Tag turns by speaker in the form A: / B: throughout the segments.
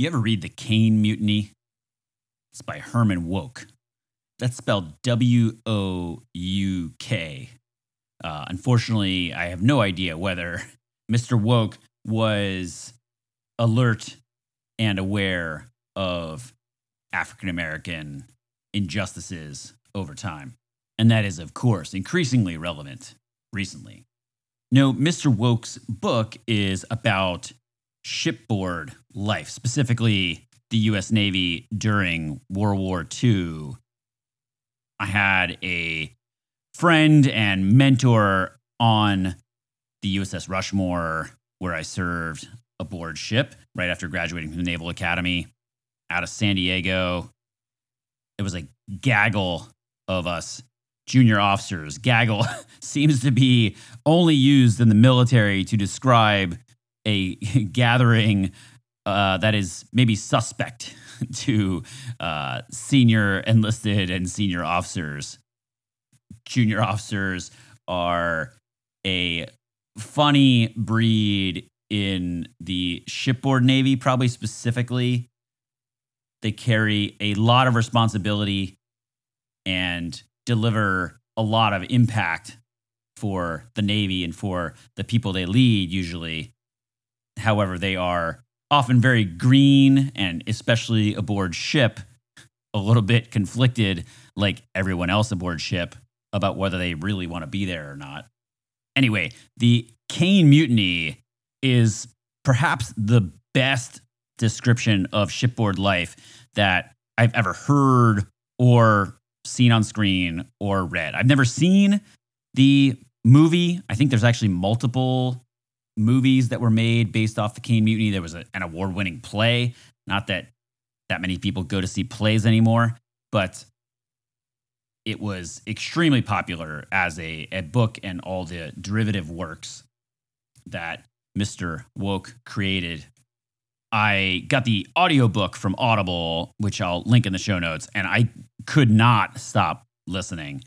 A: You ever read The Caine Mutiny? It's by Herman Wouk. That's spelled W O U K. Uh, unfortunately, I have no idea whether Mr. Wouk was alert and aware of African American injustices over time. And that is, of course, increasingly relevant recently. No, Mr. Wouk's book is about shipboard life, specifically the US Navy during World War II. I had a friend and mentor on the USS Rushmore, where I served aboard ship right after graduating from the Naval Academy out of San Diego. It was a gaggle of us junior officers. Gaggle seems to be only used in the military to describe a gathering uh, that is maybe suspect to uh, senior enlisted and senior officers. Junior officers are a funny breed in the shipboard navy, probably specifically. They carry a lot of responsibility and deliver a lot of impact for the navy and for the people they lead usually however they are often very green and especially aboard ship a little bit conflicted like everyone else aboard ship about whether they really want to be there or not. Anyway the caine mutiny is perhaps the best description of shipboard life that i've ever heard or seen on screen or read. I've never seen the movie. I think there's actually multiple movies that were made based off the Caine Mutiny. There was a, an award winning play. Not that that many people go to see plays anymore, but it was extremely popular as a, a book and all the derivative works that Mr. Wouk created. I got the audiobook from Audible, which I'll link in the show notes, and I could not stop listening.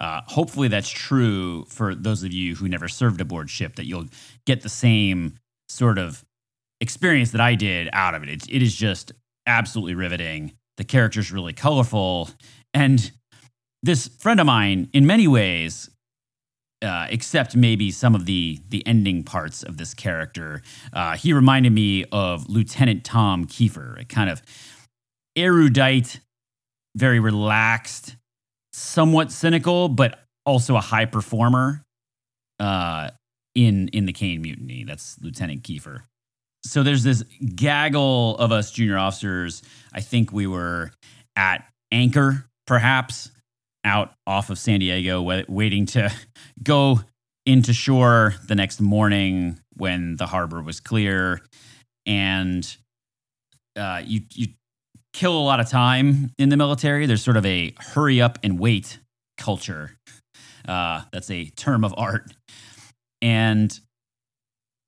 A: Uh, hopefully, that's true for those of you who never served aboard ship, that you'll get the same sort of experience that I did out of it. It, it is just absolutely riveting. The character's really colorful. And this friend of mine, in many ways, uh, except maybe some of the the ending parts of this character, uh, he reminded me of Lieutenant Tom Kiefer, a kind of erudite, very relaxed, somewhat cynical, but also a high performer uh, in in the Caine Mutiny. That's Lieutenant Kiefer. So there's this gaggle of us junior officers. I think we were at anchor, perhaps out off of San Diego, waiting to go into shore the next morning when the harbor was clear. And uh, you you kill a lot of time in the military. There's sort of a hurry up and wait culture. Uh, that's a term of art, and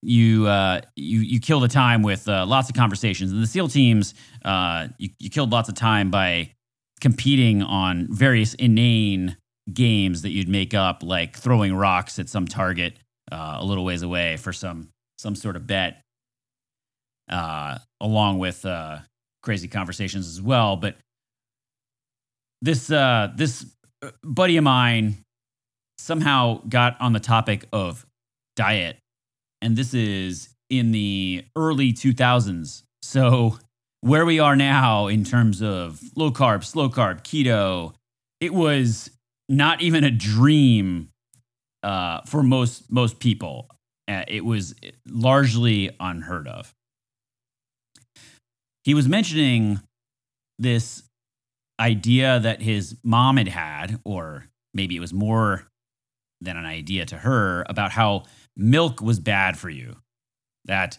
A: you uh, you you kill the time with uh, lots of conversations. And the SEAL teams, uh, you, you killed lots of time by competing on various inane games that you'd make up, like throwing rocks at some target uh, a little ways away for some some sort of bet, uh, along with crazy conversations as well. But this uh, this uh, buddy of mine somehow got on the topic of diet, and this is in the early 2000s. So where we are now in terms of low carb, slow carb, keto, it was not even a dream uh, for most most people. Uh, it was largely unheard of he was mentioning this idea that his mom had had, or maybe it was more than an idea to her, about how milk was bad for you. That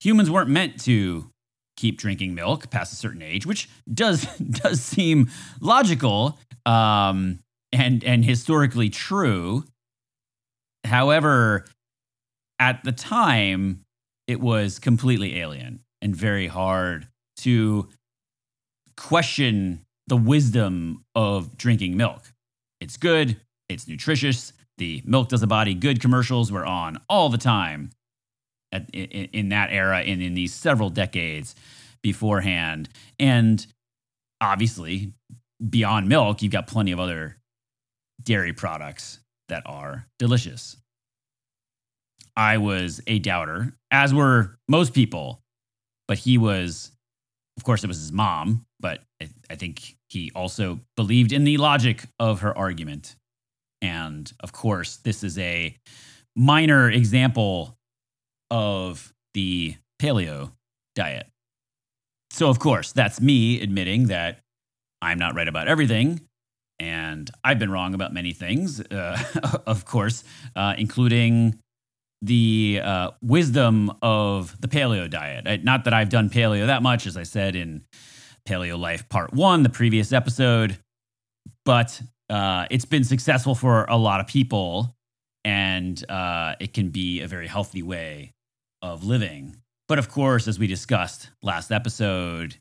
A: humans weren't meant to keep drinking milk past a certain age, which does does seem logical um, and and historically true. However, at the time, it was completely alien and very hard to question the wisdom of drinking milk. It's good, it's nutritious. The milk does the body good commercials were on all the time at, in, in, that era and in these several decades. beforehand. And obviously, beyond milk, you've got plenty of other dairy products that are delicious. I was a doubter, as were most people, but he was, of course, it was his mom, but I, I think he also believed in the logic of her argument. And of course, this is a minor example of the paleo diet. So, of course, that's me admitting that I'm not right about everything. And I've been wrong about many things, uh, of course, uh, including the uh, wisdom of the paleo diet. Not that I've done paleo that much, as I said in Paleo Life Part One, the previous episode, but uh, it's been successful for a lot of people, and uh, it can be a very healthy way of living. But of course, as we discussed last episode,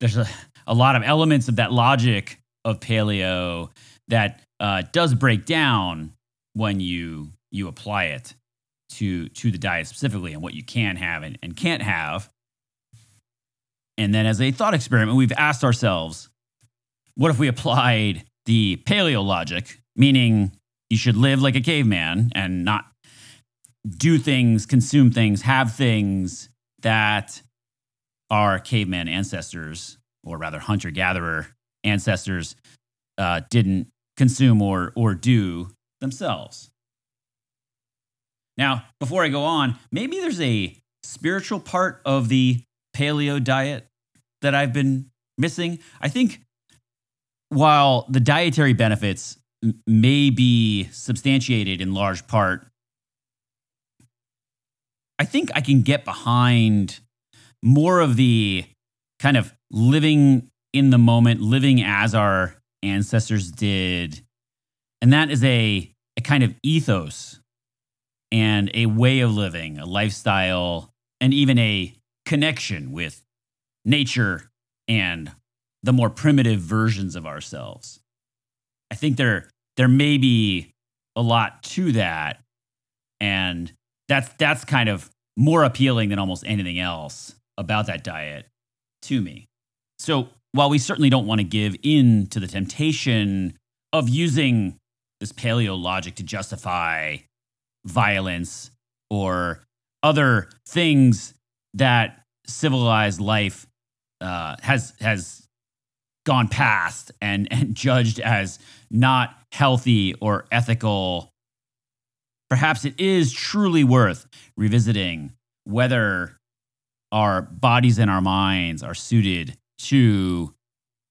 A: there's a, a lot of elements of that logic of paleo that uh, does break down when you you apply it to to the diet specifically and what you can have and, and can't have. And then as a thought experiment, we've asked ourselves, what if we applied the paleo logic, meaning you should live like a caveman and not do things, consume things, have things that our caveman ancestors, or rather hunter gatherer ancestors, uh, didn't consume or, or do themselves. Now, before I go on, maybe there's a spiritual part of the paleo diet that I've been missing. I think while the dietary benefits may be substantiated in large part, I think I can get behind more of the kind of living in the moment, living as our ancestors did. And that is a, a kind of ethos and a way of living, a lifestyle, and even a connection with nature and the more primitive versions of ourselves. I think there there may be a lot to that and that's that's kind of more appealing than almost anything else about that diet to me. So, while we certainly don't want to give in to the temptation of using this paleo logic to justify violence or other things that civilized life uh, has has gone past and and judged as not healthy or ethical perhaps it is truly worth revisiting whether our bodies and our minds are suited to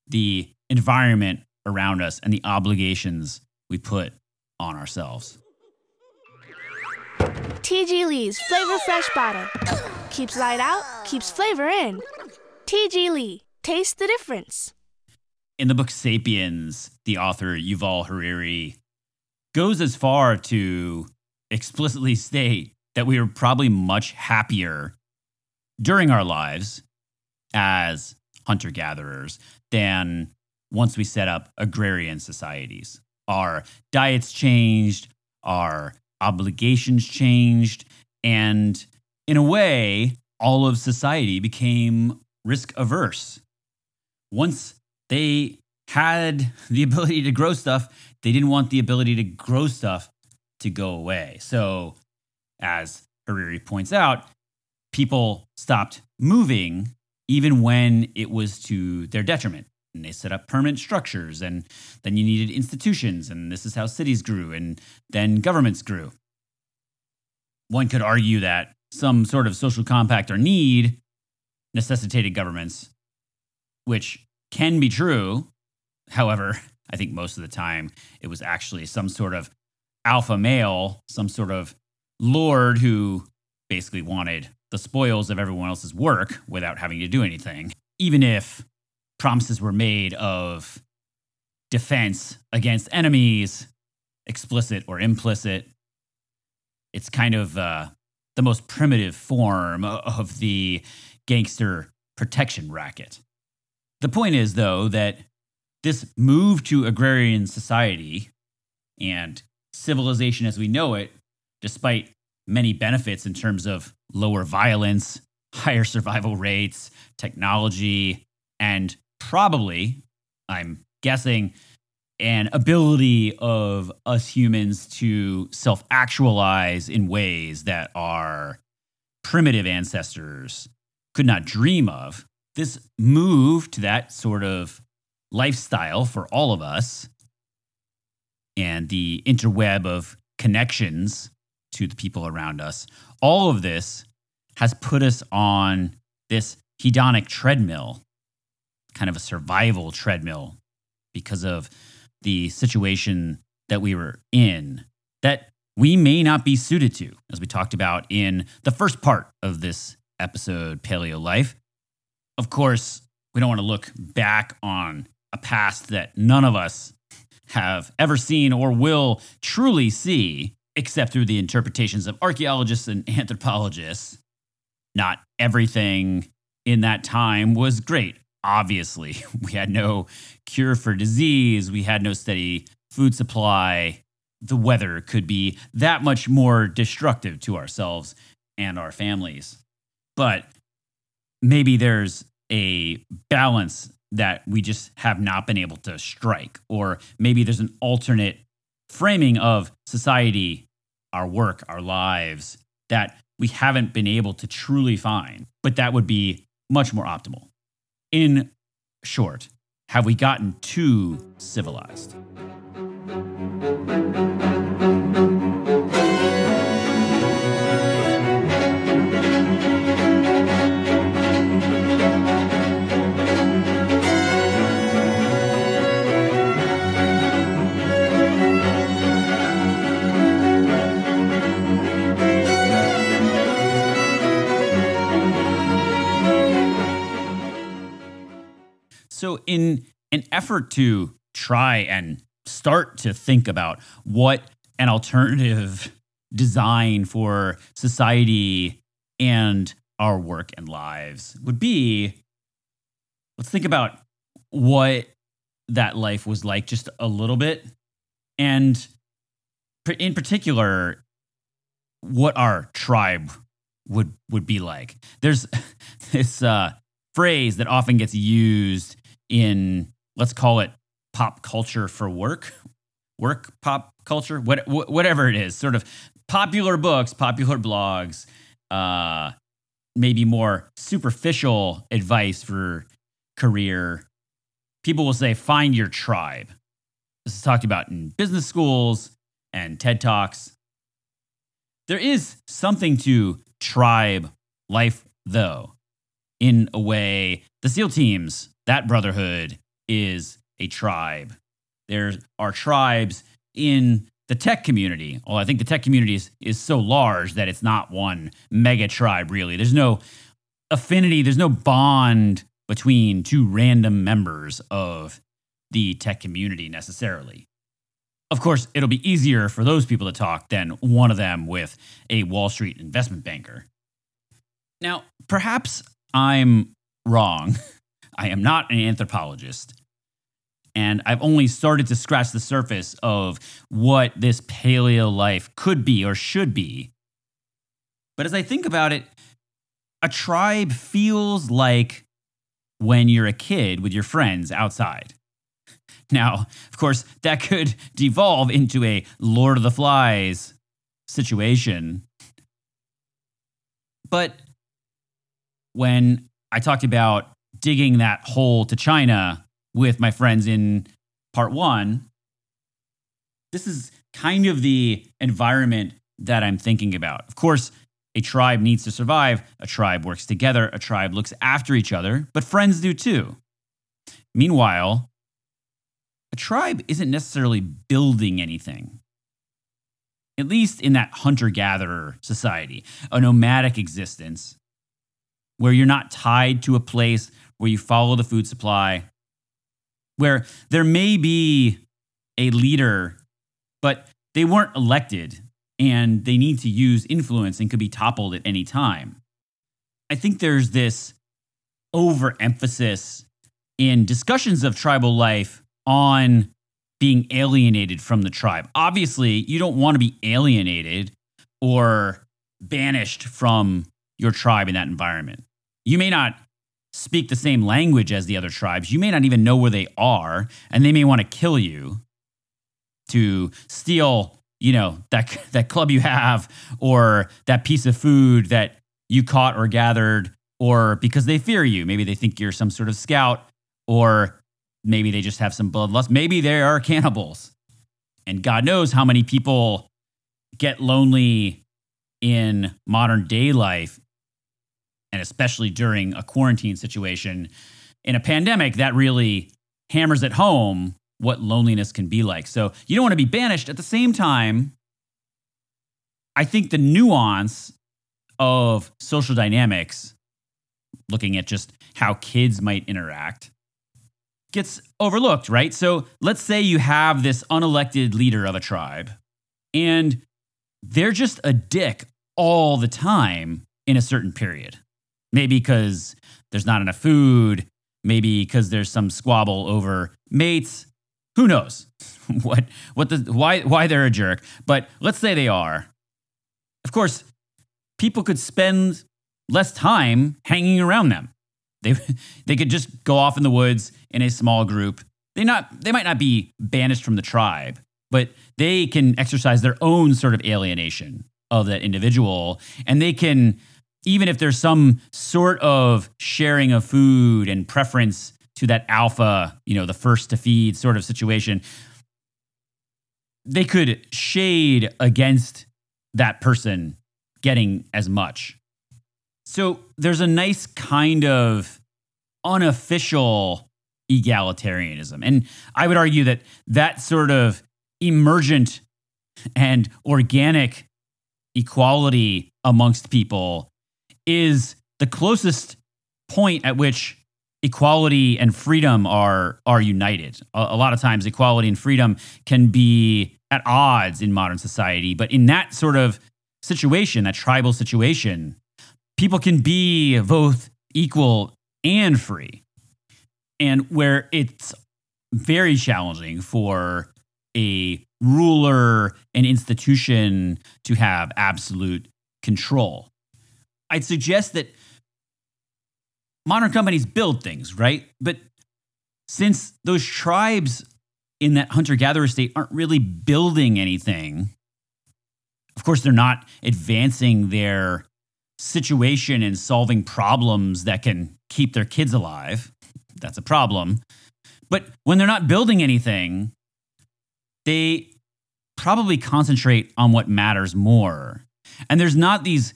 A: the environment around us and the obligations we put on ourselves.
B: TG Lee's Flavor Fresh Bottle. Keeps light out, keeps flavor in. TG Lee, taste the difference.
A: In the book Sapiens, the author Yuval Harari goes as far to explicitly state that we were probably much happier during our lives as hunter gatherers than once we set up agrarian societies. Our diets changed, our obligations changed, and in a way, all of society became risk averse. Once they had the ability to grow stuff, they didn't want the ability to grow stuff to go away. So, as Harari points out, people stopped moving even when it was to their detriment. And they set up permanent structures, and then you needed institutions, and this is how cities grew, and then governments grew. One could argue that some sort of social compact or need necessitated governments, which can be true. However, I think most of the time it was actually some sort of alpha male, some sort of lord who basically wanted the spoils of everyone else's work without having to do anything. Even if promises were made of defense against enemies, explicit or implicit, it's kind of uh, the most primitive form of the gangster protection racket. The point is, though, that this move to agrarian society and civilization as we know it, despite many benefits in terms of lower violence, higher survival rates, technology, and probably, I'm guessing, an ability of us humans to self actualize in ways that our primitive ancestors could not dream of. This move to that sort of lifestyle for all of us and the interweb of connections to the people around us, all of this has put us on this hedonic treadmill, kind of a survival treadmill because of the situation that we were in that we may not be suited to, as we talked about in the first part of this episode, Paleo Life. Of course, we don't want to look back on a past that none of us have ever seen or will truly see, except through the interpretations of archaeologists and anthropologists. Not everything in that time was great. Obviously, we had no cure for disease, we had no steady food supply. The weather could be that much more destructive to ourselves and our families. But maybe there's a balance that we just have not been able to strike. Or maybe there's an alternate framing of society, our work, our lives that we haven't been able to truly find, but that would be much more optimal. In short, have we gotten too civilized? Effort to try and start to think about what an alternative design for society and our work and lives would be, let's think about what that life was like just a little bit. And in particular, what our tribe would would be like. There's this uh, phrase that often gets used in let's call it pop culture for work, work pop culture, what, whatever it is, sort of popular books, popular blogs, uh, maybe more superficial advice for career. People will say, find your tribe. This is talked about in business schools and TED Talks. There is something to tribe life, though, in a way. The SEAL teams that brotherhood is a tribe. There are tribes in the tech community. Well, I think the tech community is, is so large that it's not one mega tribe, really. There's no affinity, there's no bond between two random members of the tech community necessarily. Of course, it'll be easier for those people to talk than one of them with a Wall Street investment banker. Now, perhaps I'm wrong I am not an anthropologist. And I've only started to scratch the surface of what this paleo life could be or should be. But as I think about it, a tribe feels like when you're a kid with your friends outside. Now, of course, that could devolve into a Lord of the Flies situation. But when I talked about digging that hole to China with my friends in part one, this is kind of the environment that I'm thinking about. Of course, a tribe needs to survive, a tribe works together, a tribe looks after each other, but friends do too. Meanwhile, a tribe isn't necessarily building anything. At least in that hunter gatherer society, a nomadic existence where you're not tied to a place where you follow the food supply, where there may be a leader, but they weren't elected and they need to use influence and could be toppled at any time. I think there's this overemphasis in discussions of tribal life on being alienated from the tribe. Obviously, you don't want to be alienated or banished from your tribe in that environment. You may not speak the same language as the other tribes. You may not even know where they are, and they may want to kill you to steal, you know, that that club you have or that piece of food that you caught or gathered or because they fear you. Maybe they think you're some sort of scout or maybe they just have some bloodlust. Maybe they are cannibals. And God knows how many people get lonely in modern day life and especially during a quarantine situation in a pandemic that really hammers at home what loneliness can be like. So you don't want to be banished. At the same time, I think the nuance of social dynamics, looking at just how kids might interact, gets overlooked, right? So let's say you have this unelected leader of a tribe and they're just a dick all the time in a certain period. Maybe because there's not enough food, maybe because there's some squabble over mates. Who knows what what the why why they're a jerk? But let's say they are. Of course, people could spend less time hanging around them. They they could just go off in the woods in a small group. They not they might not be banished from the tribe, but they can exercise their own sort of alienation of that individual and they can even if there's some sort of sharing of food and preference to that alpha, you know, the first to feed sort of situation, they could shade against that person getting as much. So there's a nice kind of unofficial egalitarianism. And I would argue that that sort of emergent and organic equality amongst people is the closest point at which equality and freedom are are united. A, a, lot of times equality and freedom can be at odds in modern society, but in that sort of situation, that tribal situation, people can be both equal and free. And where it's very challenging for a ruler and institution to have absolute control. I'd suggest that modern companies build things, right? But since those tribes in that hunter gatherer state aren't really building anything, of course, they're not advancing their situation and solving problems that can keep their kids alive. That's a problem. But when they're not building anything, they probably concentrate on what matters more. And there's not these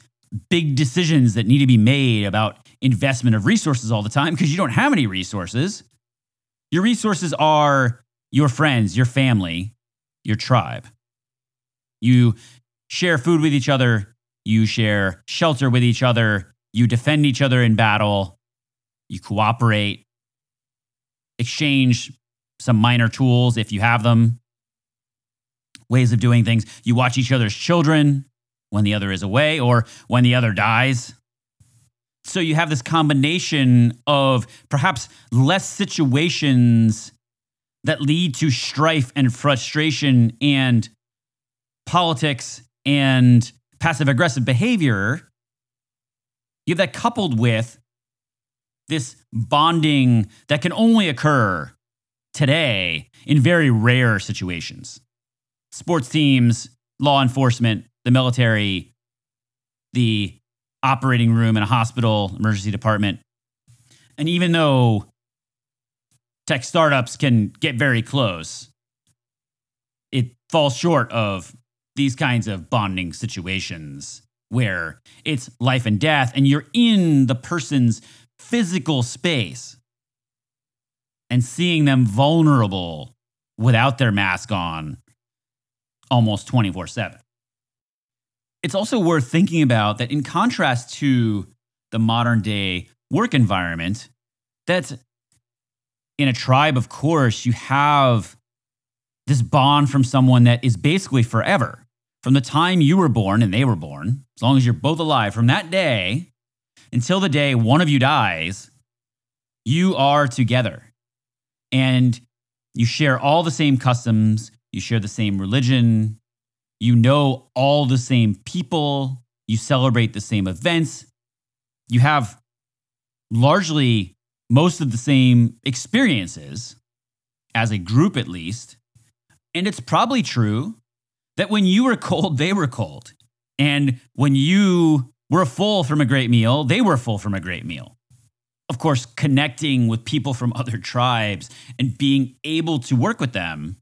A: big decisions that need to be made about investment of resources all the time because you don't have any resources. Your resources are your friends, your family, your tribe. You share food with each other, you share shelter with each other, you defend each other in battle, you cooperate, exchange some minor tools if you have them, ways of doing things. You watch each other's children, when the other is away or when the other dies. So you have this combination of perhaps less situations that lead to strife and frustration and politics and passive aggressive behavior. You have that coupled with this bonding that can only occur today in very rare situations. Sports teams, law enforcement, the military, the operating room in a hospital, emergency department. And even though tech startups can get very close, it falls short of these kinds of bonding situations where it's life and death and you're in the person's physical space and seeing them vulnerable without their mask on almost 24 7 it's also worth thinking about that in contrast to the modern day work environment, that in a tribe, of course, you have this bond from someone that is basically forever. From the time you were born and they were born, as long as you're both alive, from that day until the day one of you dies, you are together. And you share all the same customs, you share the same religion, you know all the same people, you celebrate the same events, you have largely most of the same experiences as a group, at least. And it's probably true that when you were cold, they were cold. And when you were full from a great meal, they were full from a great meal. Of course, connecting with people from other tribes and being able to work with them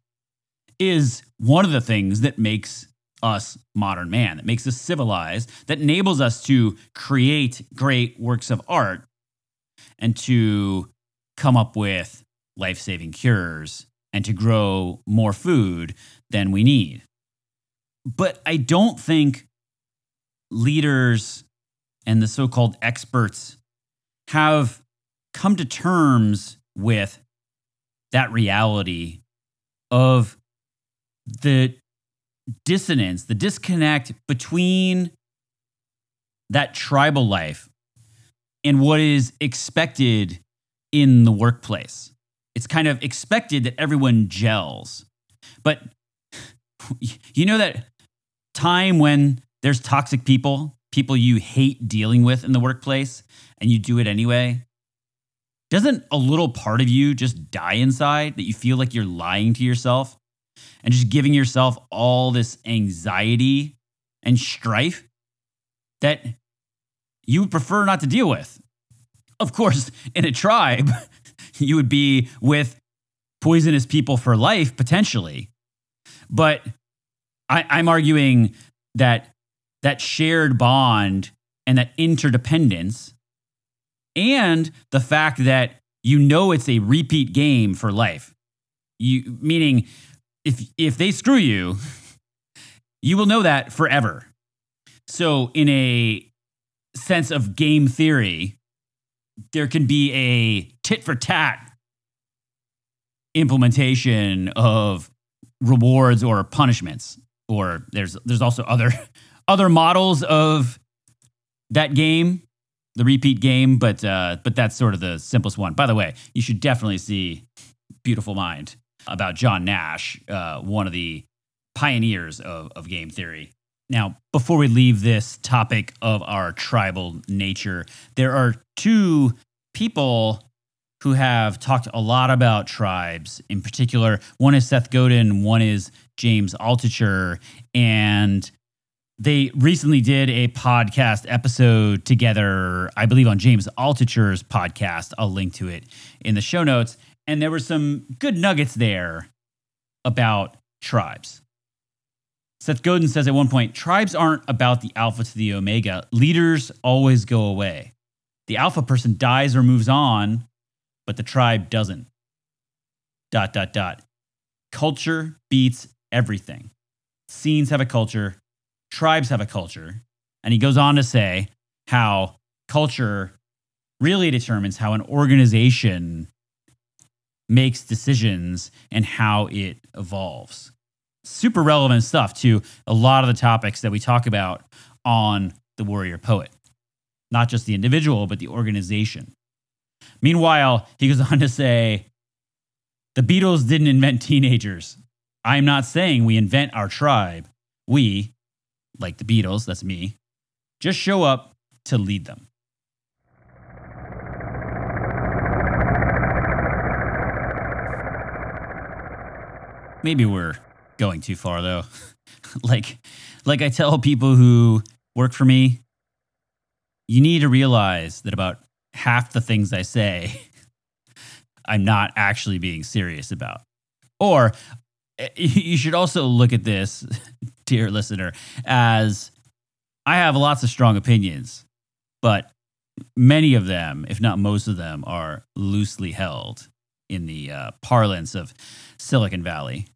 A: is one of the things that makes us modern man, that makes us civilized, that enables us to create great works of art and to come up with life saving cures and to grow more food than we need. But I don't think leaders and the so called experts have come to terms with that reality of the dissonance, the disconnect between that tribal life and what is expected in the workplace. It's kind of expected that everyone gels. But you know that time when there's toxic people, people you hate dealing with in the workplace, and you do it anyway? Doesn't a little part of you just die inside that you feel like you're lying to yourself and just giving yourself all this anxiety and strife that you would prefer not to deal with? Of course, in a tribe, you would be with poisonous people for life, potentially. But I, I'm arguing that that shared bond and that interdependence and the fact that you know it's a repeat game for life. You meaning if if they screw you, you will know that forever. So in a sense of game theory, there can be a tit for tat implementation of rewards or punishments or there's there's also other other models of that game the repeat game but uh, but that's sort of the simplest one by the way you should definitely see beautiful mind about john nash uh, one of the pioneers of, of game theory now before we leave this topic of our tribal nature there are two people who have talked a lot about tribes. In particular, one is Seth Godin, one is James Altucher, and they recently did a podcast episode together, I believe, on James Altucher's podcast. I'll link to it in the show notes. And there were some good nuggets there about tribes. Seth Godin says at one point tribes aren't about the alpha to the omega, leaders always go away. The alpha person dies or moves on, but the tribe doesn't. Dot, dot, dot. Culture beats everything. Scenes have a culture, tribes have a culture. And he goes on to say how culture really determines how an organization makes decisions and how it evolves. Super relevant stuff to a lot of the topics that we talk about on The Warrior Poet. Not just the individual, but the organization. Meanwhile, he goes on to say, the Beatles didn't invent teenagers. I'm not saying we invent our tribe. We, like the Beatles, that's me, just show up to lead them. Maybe we're going too far though. like like I tell people who work for me, you need to realize that about half the things I say, I'm not actually being serious about. Or eh, you should also look at this, dear listener, as I have lots of strong opinions, but many of them, if not most of them, are loosely held in the uh, parlance of Silicon Valley.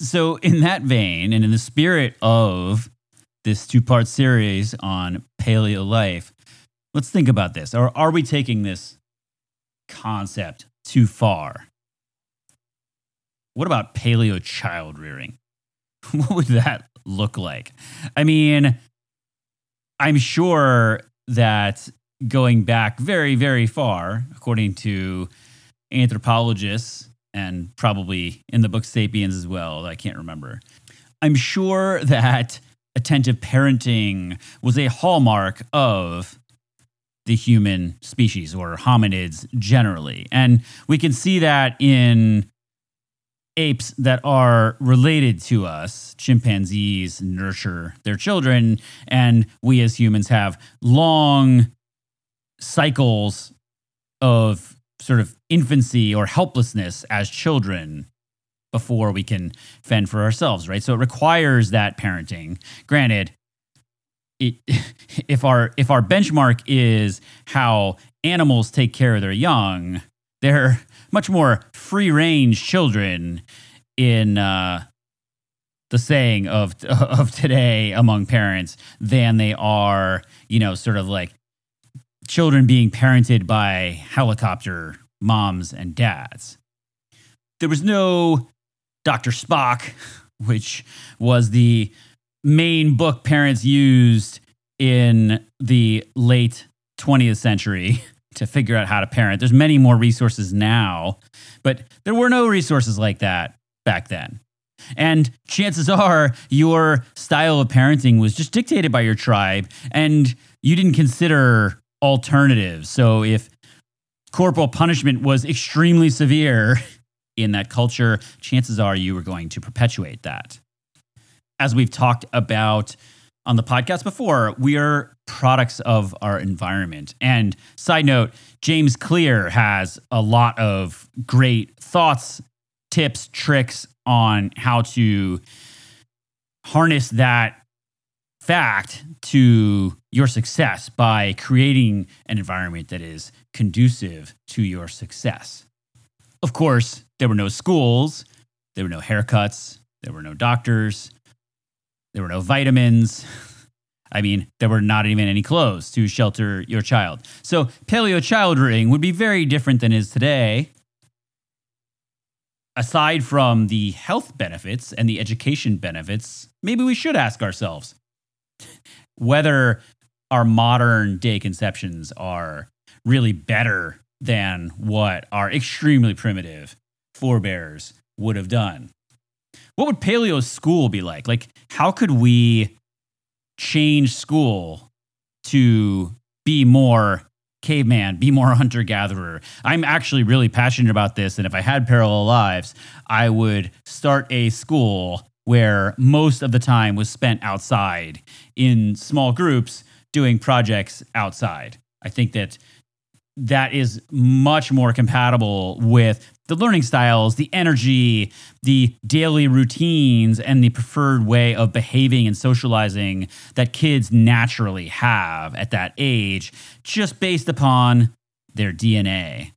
A: So, in that vein, and in the spirit of this two part series on paleo life, let's think about this. Are we taking this concept too far? What about paleo child rearing? What would that look like? I mean, I'm sure that going back very, very far, according to anthropologists and probably in the book Sapiens as well, I can't remember. I'm sure that attentive parenting was a hallmark of the human species or hominids generally. And we can see that in apes that are related to us, chimpanzees nurture their children, and we as humans have long cycles of sort of infancy or helplessness as children before we can fend for ourselves, right? So it requires that parenting. Granted, it, if our if our benchmark is how animals take care of their young, they're much more free range children in uh, the saying of of today among parents than they are, you know, sort of like children being parented by helicopter moms and dads. There was no Dr. Spock, which was the main book parents used in the late 20th century to figure out how to parent. There's many more resources now, but there were no resources like that back then. And chances are your style of parenting was just dictated by your tribe and you didn't consider alternatives. So if corporal punishment was extremely severe in that culture, chances are you were going to perpetuate that. As we've talked about on the podcast before, we are products of our environment. And side note, James Clear has a lot of great thoughts, tips, tricks on how to harness that fact to your success by creating an environment that is conducive to your success. Of course, there were no schools, there were no haircuts, there were no doctors, there were no vitamins. I mean, there were not even any clothes to shelter your child. So, paleo childrearing would be very different than is today. Aside from the health benefits and the education benefits, maybe we should ask ourselves whether our modern day conceptions are really better than what our extremely primitive forebears would have done. What would paleo school be like? Like, how could we change school to be more caveman, be more hunter gatherer. I'm actually really passionate about this. And if I had parallel lives, I would start a school where most of the time was spent outside in small groups doing projects outside. I think that that is much more compatible with the learning styles, the energy, the daily routines, and the preferred way of behaving and socializing that kids naturally have at that age, just based upon their DNA,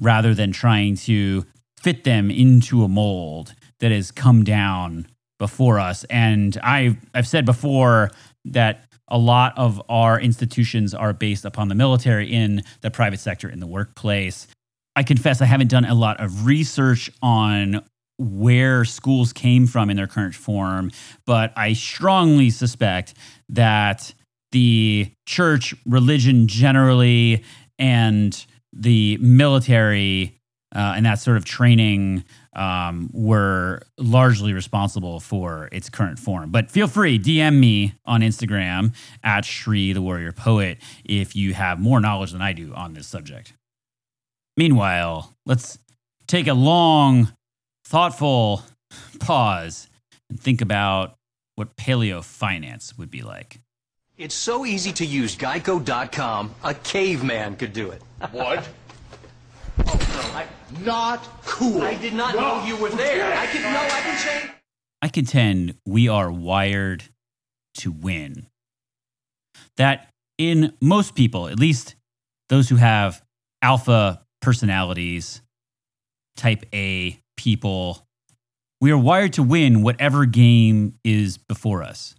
A: rather than trying to fit them into a mold that has come down before us. And I've, I've said before that a lot of our institutions are based upon the military in the private sector, in the workplace. I confess I haven't done a lot of research on where schools came from in their current form, but I strongly suspect that the church, religion generally, and the military uh, and that sort of training um, were largely responsible for its current form. But feel free, DM me on Instagram at Sri the Warrior Poet if you have more knowledge than I do on this subject. Meanwhile, let's take a long, thoughtful pause and think about what paleo finance would be like.
C: It's so easy to use Geico.com, a caveman could do it.
D: What?
C: Oh, no, I,
D: Not cool.
C: I did not know you were there. I can, no, I can change.
A: I contend we are wired to win. That in most people, at least those who have alpha personalities, type A people, we are wired to win whatever game is before us.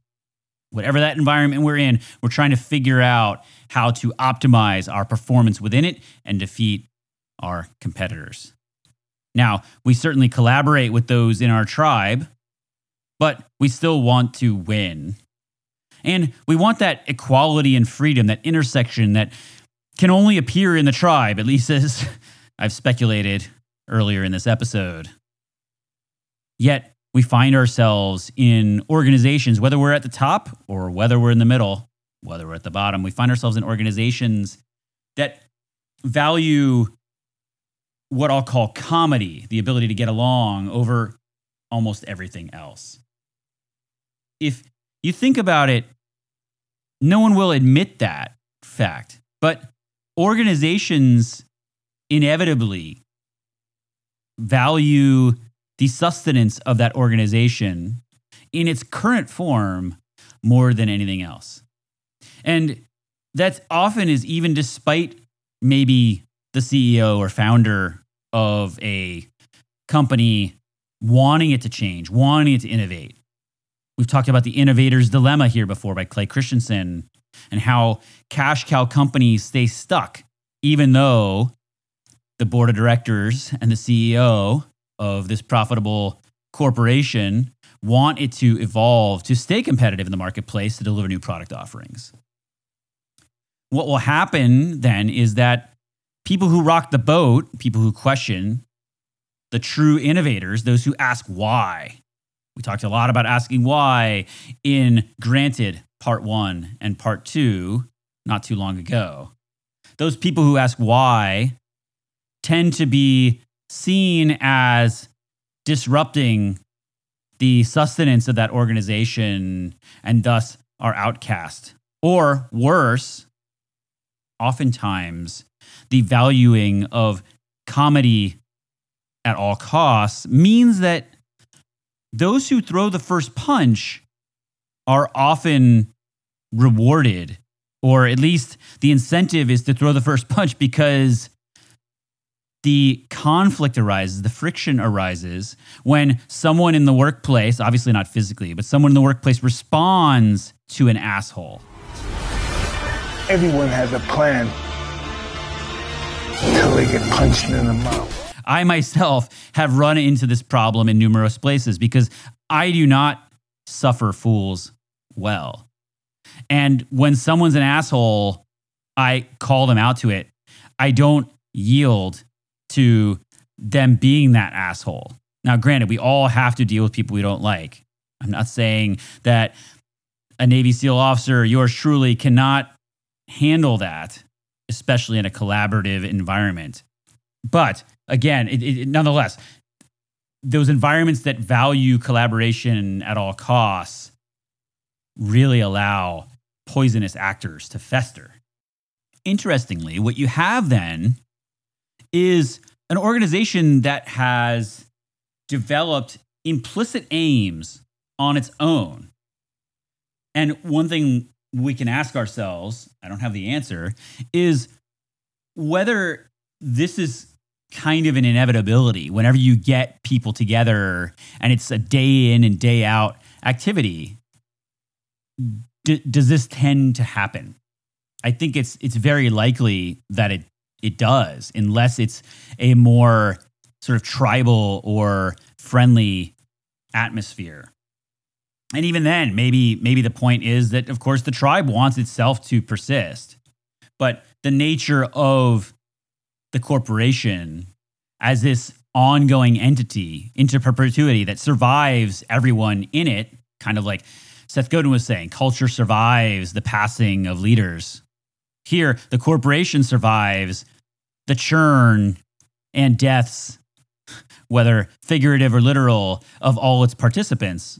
A: Whatever that environment we're in, we're trying to figure out how to optimize our performance within it and defeat our competitors. Now, we certainly collaborate with those in our tribe, but we still want to win. And we want that equality and freedom, that intersection that can only appear in the tribe, at least as I've speculated earlier in this episode. Yet we find ourselves in organizations, whether we're at the top or whether we're in the middle, whether we're at the bottom, we find ourselves in organizations that value what I'll call comity, the ability to get along over almost everything else. If you think about it, no one will admit that fact, but organizations inevitably value the sustenance of that organization in its current form more than anything else. And that often is even despite maybe the CEO or founder of a company wanting it to change, wanting it to innovate. We've talked about the innovator's dilemma here before by Clay Christensen and how cash cow companies stay stuck, even though the board of directors and the CEO of this profitable corporation want it to evolve to stay competitive in the marketplace to deliver new product offerings. What will happen then is that people who rock the boat, people who question, the true innovators, those who ask why. We talked a lot about asking why in Granted Part 1 and Part 2 not too long ago. Those people who ask why tend to be seen as disrupting the sustenance of that organization and thus are outcast. Or worse, oftentimes the valuing of comity at all costs means that those who throw the first punch are often rewarded, or at least the incentive is to throw the first punch because the conflict arises, the friction arises when someone in the workplace, obviously not physically, but someone in the workplace responds to an asshole.
D: Everyone has a plan until they get punched in the mouth.
A: I myself have run into this problem in numerous places because I do not suffer fools well. And when someone's an asshole, I call them out to it. I don't yield to them being that asshole. Now, granted, we all have to deal with people we don't like. I'm not saying that a Navy SEAL officer, yours truly, cannot handle that, especially in a collaborative environment. But again, it, it, nonetheless, those environments that value collaboration at all costs really allow poisonous actors to fester. Interestingly, what you have then is an organization that has developed implicit aims on its own. And one thing we can ask ourselves, I don't have the answer, is whether this is kind of an inevitability whenever you get people together and it's a day in and day out activity. D- does this tend to happen? I think it's it's very likely that it it does, unless it's a more sort of tribal or friendly atmosphere. And even then, maybe maybe the point is that of course the tribe wants itself to persist. But the nature of the corporation as this ongoing entity into perpetuity that survives everyone in it, kind of like Seth Godin was saying, culture survives the passing of leaders. Here, the corporation survives the churn and deaths, whether figurative or literal, of all its participants,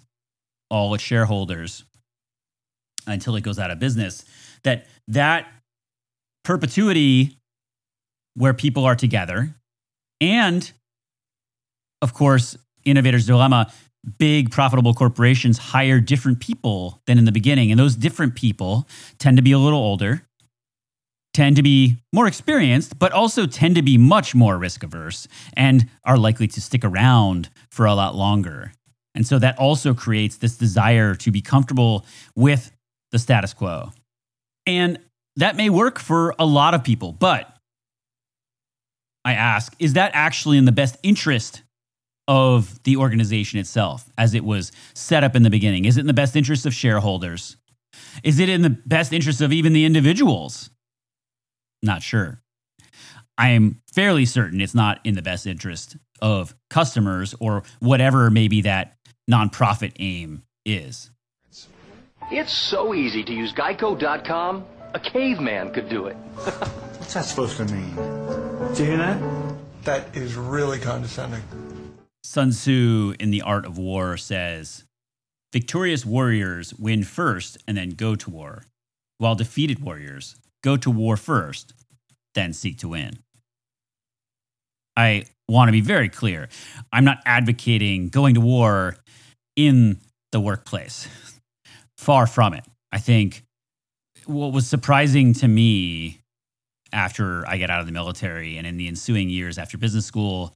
A: all its shareholders, until it goes out of business. That that perpetuity where people are together and of course innovators dilemma big profitable corporations hire different people than in the beginning and those different people tend to be a little older tend to be more experienced, but also tend to be much more risk averse and are likely to stick around for a lot longer. And so that also creates this desire to be comfortable with the status quo. And that may work for a lot of people, but I ask, is that actually in the best interest of the organization itself as it was set up in the beginning? Is it in the best interest of shareholders? Is it in the best interest of even the individuals not sure. I am fairly certain it's not in the best interest of customers or whatever maybe that nonprofit aim is.
C: It's so easy to use geico.com A caveman could do it.
D: What's that supposed to mean?
E: Do you hear that?
F: That is really condescending.
A: Sun Tzu in The Art of War says Victorious warriors win first and then go to war, while defeated warriors go to war first, then seek to win. I want to be very clear. I'm not advocating going to war in the workplace. Far from it. I think what was surprising to me after I got out of the military and in the ensuing years after business school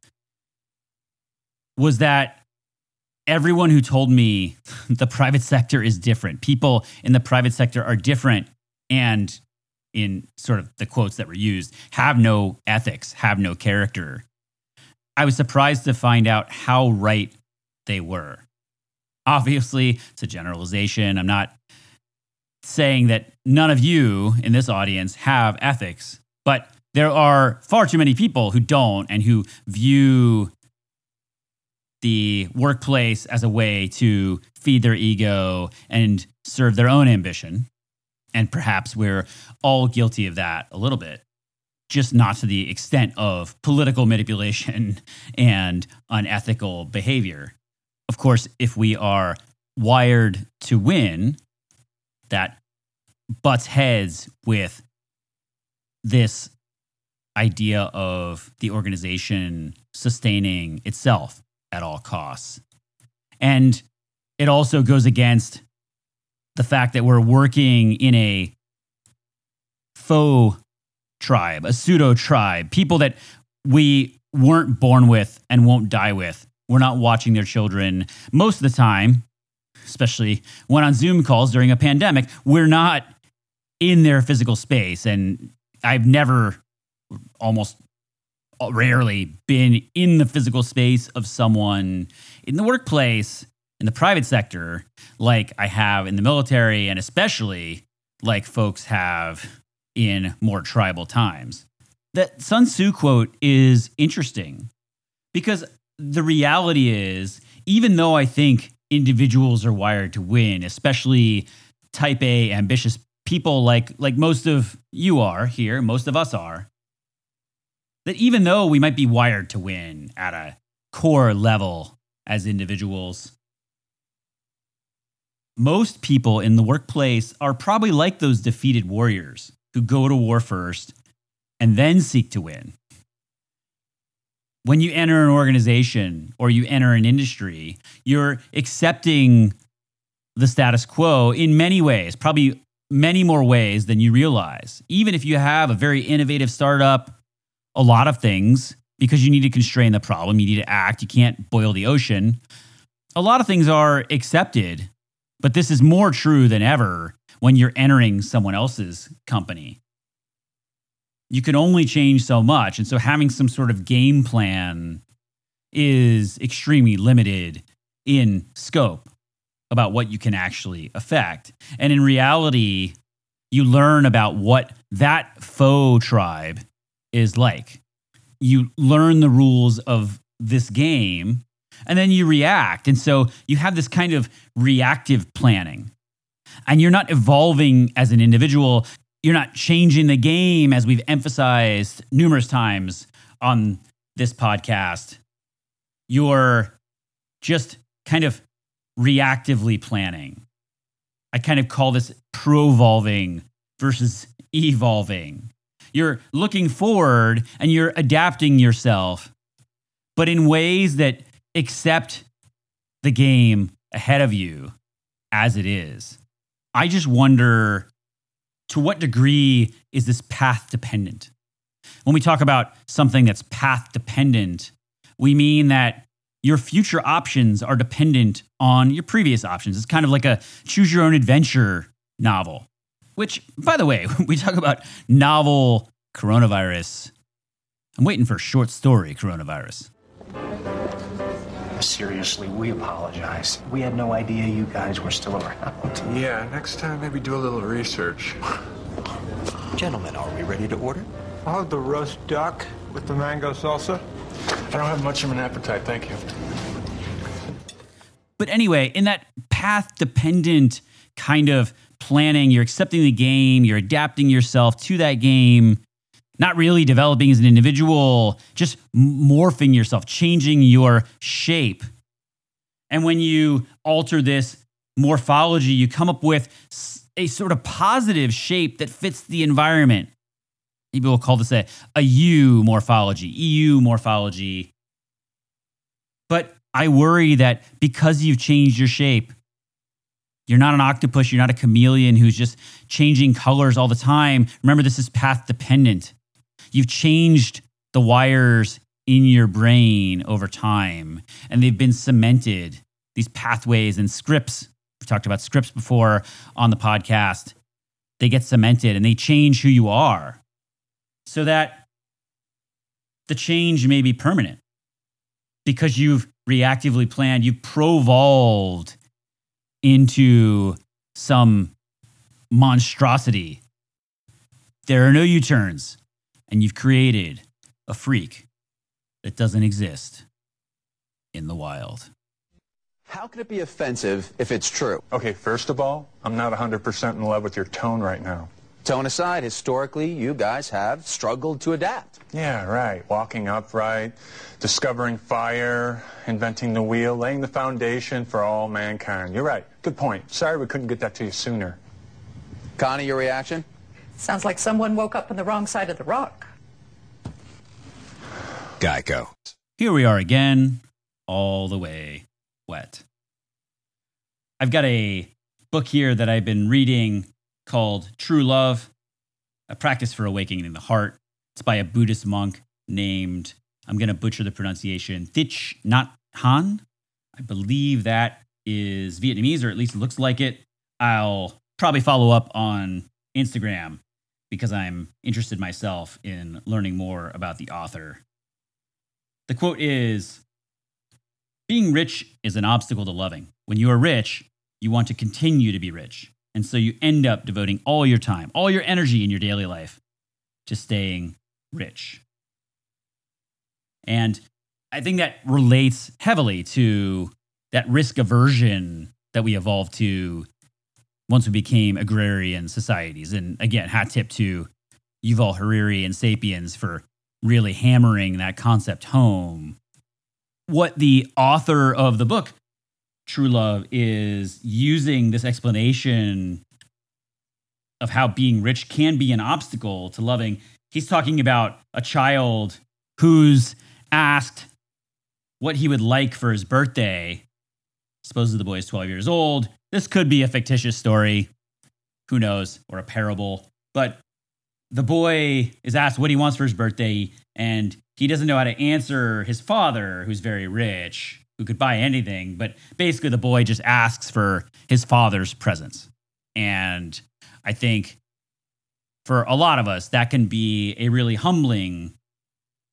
A: was that everyone who told me the private sector is different, people in the private sector are different and in sort of the quotes that were used, have no ethics, have no character. I was surprised to find out how right they were. Obviously, it's a generalization. I'm not saying that none of you in this audience have ethics, but there are far too many people who don't and who view the workplace as a way to feed their ego and serve their own ambition. And perhaps we're all guilty of that a little bit, just not to the extent of political manipulation and unethical behavior. Of course, if we are wired to win, that butts heads with this idea of the organization sustaining itself at all costs. And it also goes against the fact that we're working in a faux tribe, a pseudo tribe, people that we weren't born with and won't die with. We're not watching their children most of the time, especially when on Zoom calls during a pandemic. We're not in their physical space. And I've never, almost rarely, been in the physical space of someone in the workplace, in the private sector, like I have in the military, and especially like folks have in more tribal times. That Sun Tzu quote is interesting because the reality is, even though I think individuals are wired to win, especially type A ambitious people like like most of you are here, most of us are, that even though we might be wired to win at a core level as individuals, most people in the workplace are probably like those defeated warriors who go to war first and then seek to win. When you enter an organization or you enter an industry, you're accepting the status quo in many ways, probably many more ways than you realize. Even if you have a very innovative startup, a lot of things, because you need to constrain the problem, you need to act, you can't boil the ocean. A lot of things are accepted, but this is more true than ever when you're entering someone else's company. You can only change so much. And so having some sort of game plan is extremely limited in scope about what you can actually affect. And in reality, you learn about what that faux tribe is like. You learn the rules of this game and then you react. And so you have this kind of reactive planning. And you're not evolving as an individual. You're not changing the game, as we've emphasized numerous times on this podcast. You're just kind of reactively planning. I kind of call this provolving versus evolving. You're looking forward and you're adapting yourself, but in ways that accept the game ahead of you as it is. I just wonder to what degree is this path dependent? When we talk about something that's path dependent, we mean that your future options are dependent on your previous options. It's kind of like a choose your own adventure novel, which, by the way, we talk about novel coronavirus. I'm waiting for a short story coronavirus.
E: Seriously, we apologize. We had no idea you guys were still around.
F: Yeah, next time maybe do a little research.
E: Gentlemen, are we ready to order?
F: I'll have the roast duck with the mango salsa. I don't have much of an appetite, thank you.
A: But anyway, in that path dependent kind of planning, you're accepting the game, you're adapting yourself to that game, not really developing as an individual, just morphing yourself, changing your shape. And when you alter this morphology, you come up with a sort of positive shape that fits the environment. Maybe we'll call this a, a U morphology, EU morphology. But I worry that because you've changed your shape, you're not an octopus, you're not a chameleon who's just changing colors all the time. Remember, this is path dependent. You've changed the wires in your brain over time, and they've been cemented. These pathways and scripts, we've talked about scripts before on the podcast, they get cemented and they change who you are so that the change may be permanent because you've reactively planned, you've provolved into some monstrosity. There are no U turns, and you've created a freak that doesn't exist in the wild.
G: How can it be offensive if it's true?
F: Okay, first of all, I'm not 100% in love with your tone right now.
G: Tone aside, historically, you guys have struggled to adapt.
F: Yeah, right. Walking upright, discovering fire, inventing the wheel, laying the foundation for all mankind. You're right. Good point. Sorry we couldn't get that to you sooner.
G: Connie, your reaction?
H: Sounds like someone woke up on the wrong side of the rock.
G: Geico.
A: Here we are again, all the way wet. I've got a book here that I've been reading called True Love, a practice for awakening the heart. It's by a Buddhist monk named, I'm going to butcher the pronunciation, Thich Nhat Hanh. I believe that is Vietnamese, or at least it looks like it. I'll probably follow up on Instagram because I'm interested myself in learning more about the author. The quote is Being rich is an obstacle to loving. When you are rich, you want to continue to be rich. And so you end up devoting all your time, all your energy in your daily life to staying rich. And I think that relates heavily to that risk aversion that we evolved to once we became agrarian societies. And again, hat tip to Yuval Harari and Sapiens for really hammering that concept home. What the author of the book, True Love, is using this explanation of how being rich can be an obstacle to loving. He's talking about a child who's asked what he would like for his birthday. Suppose the boy is 12 years old. This could be a fictitious story. Who knows? Or a parable. But the boy is asked what he wants for his birthday, and he doesn't know how to answer his father, who's very rich, who could buy anything. But basically, the boy just asks for his father's presence. And I think for a lot of us, that can be a really humbling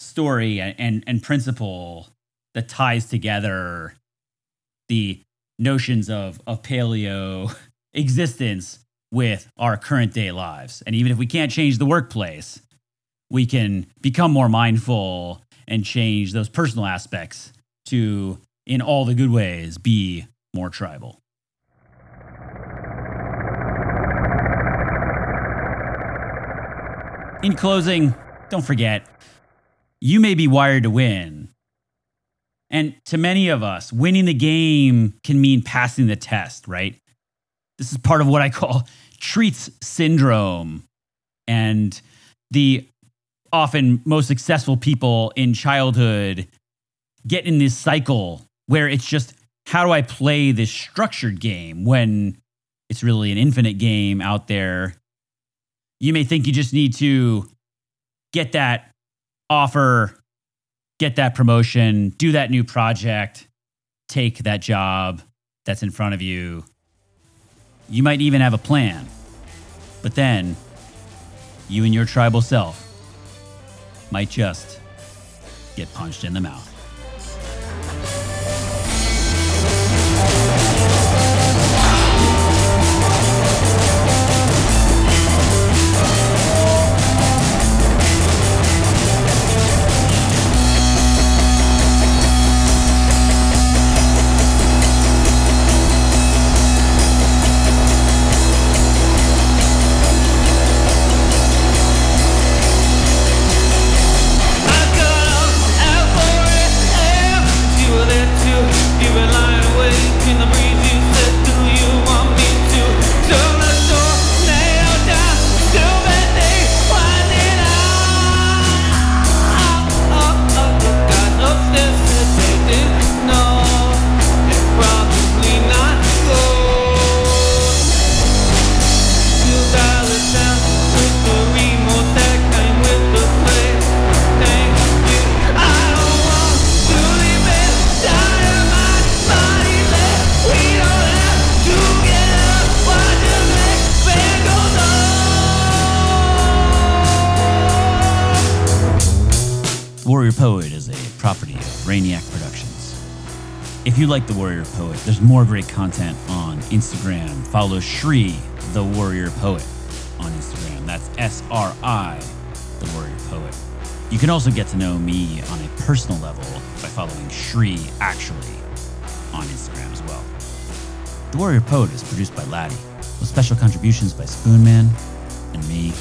A: story and, and, and principle that ties together the notions of, of paleo existence with our current day lives. And even if we can't change the workplace, we can become more mindful and change those personal aspects to, in all the good ways, be more tribal. In closing, don't forget, you may be wired to win. And to many of us, winning the game can mean passing the test, right? This is part of what I call treats syndrome. And the often most successful people in childhood get in this cycle where it's just how do I play this structured game when it's really an infinite game out there? You may think you just need to get that offer, get that promotion, do that new project, take that job that's in front of you. You might even have a plan. But then, you and your tribal self might just get punched in the mouth. If you like The Warrior Poet, there's more great content on Instagram. Follow Sri, The Warrior Poet, on Instagram. That's S R I, The Warrior Poet. You can also get to know me on a personal level by following Sri Actually on Instagram as well. The Warrior Poet is produced by Laddie, with special contributions by Spoonman and me,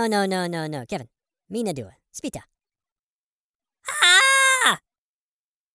I: No, no, no, no, no. Kevin, mina dua. Spita. Ah!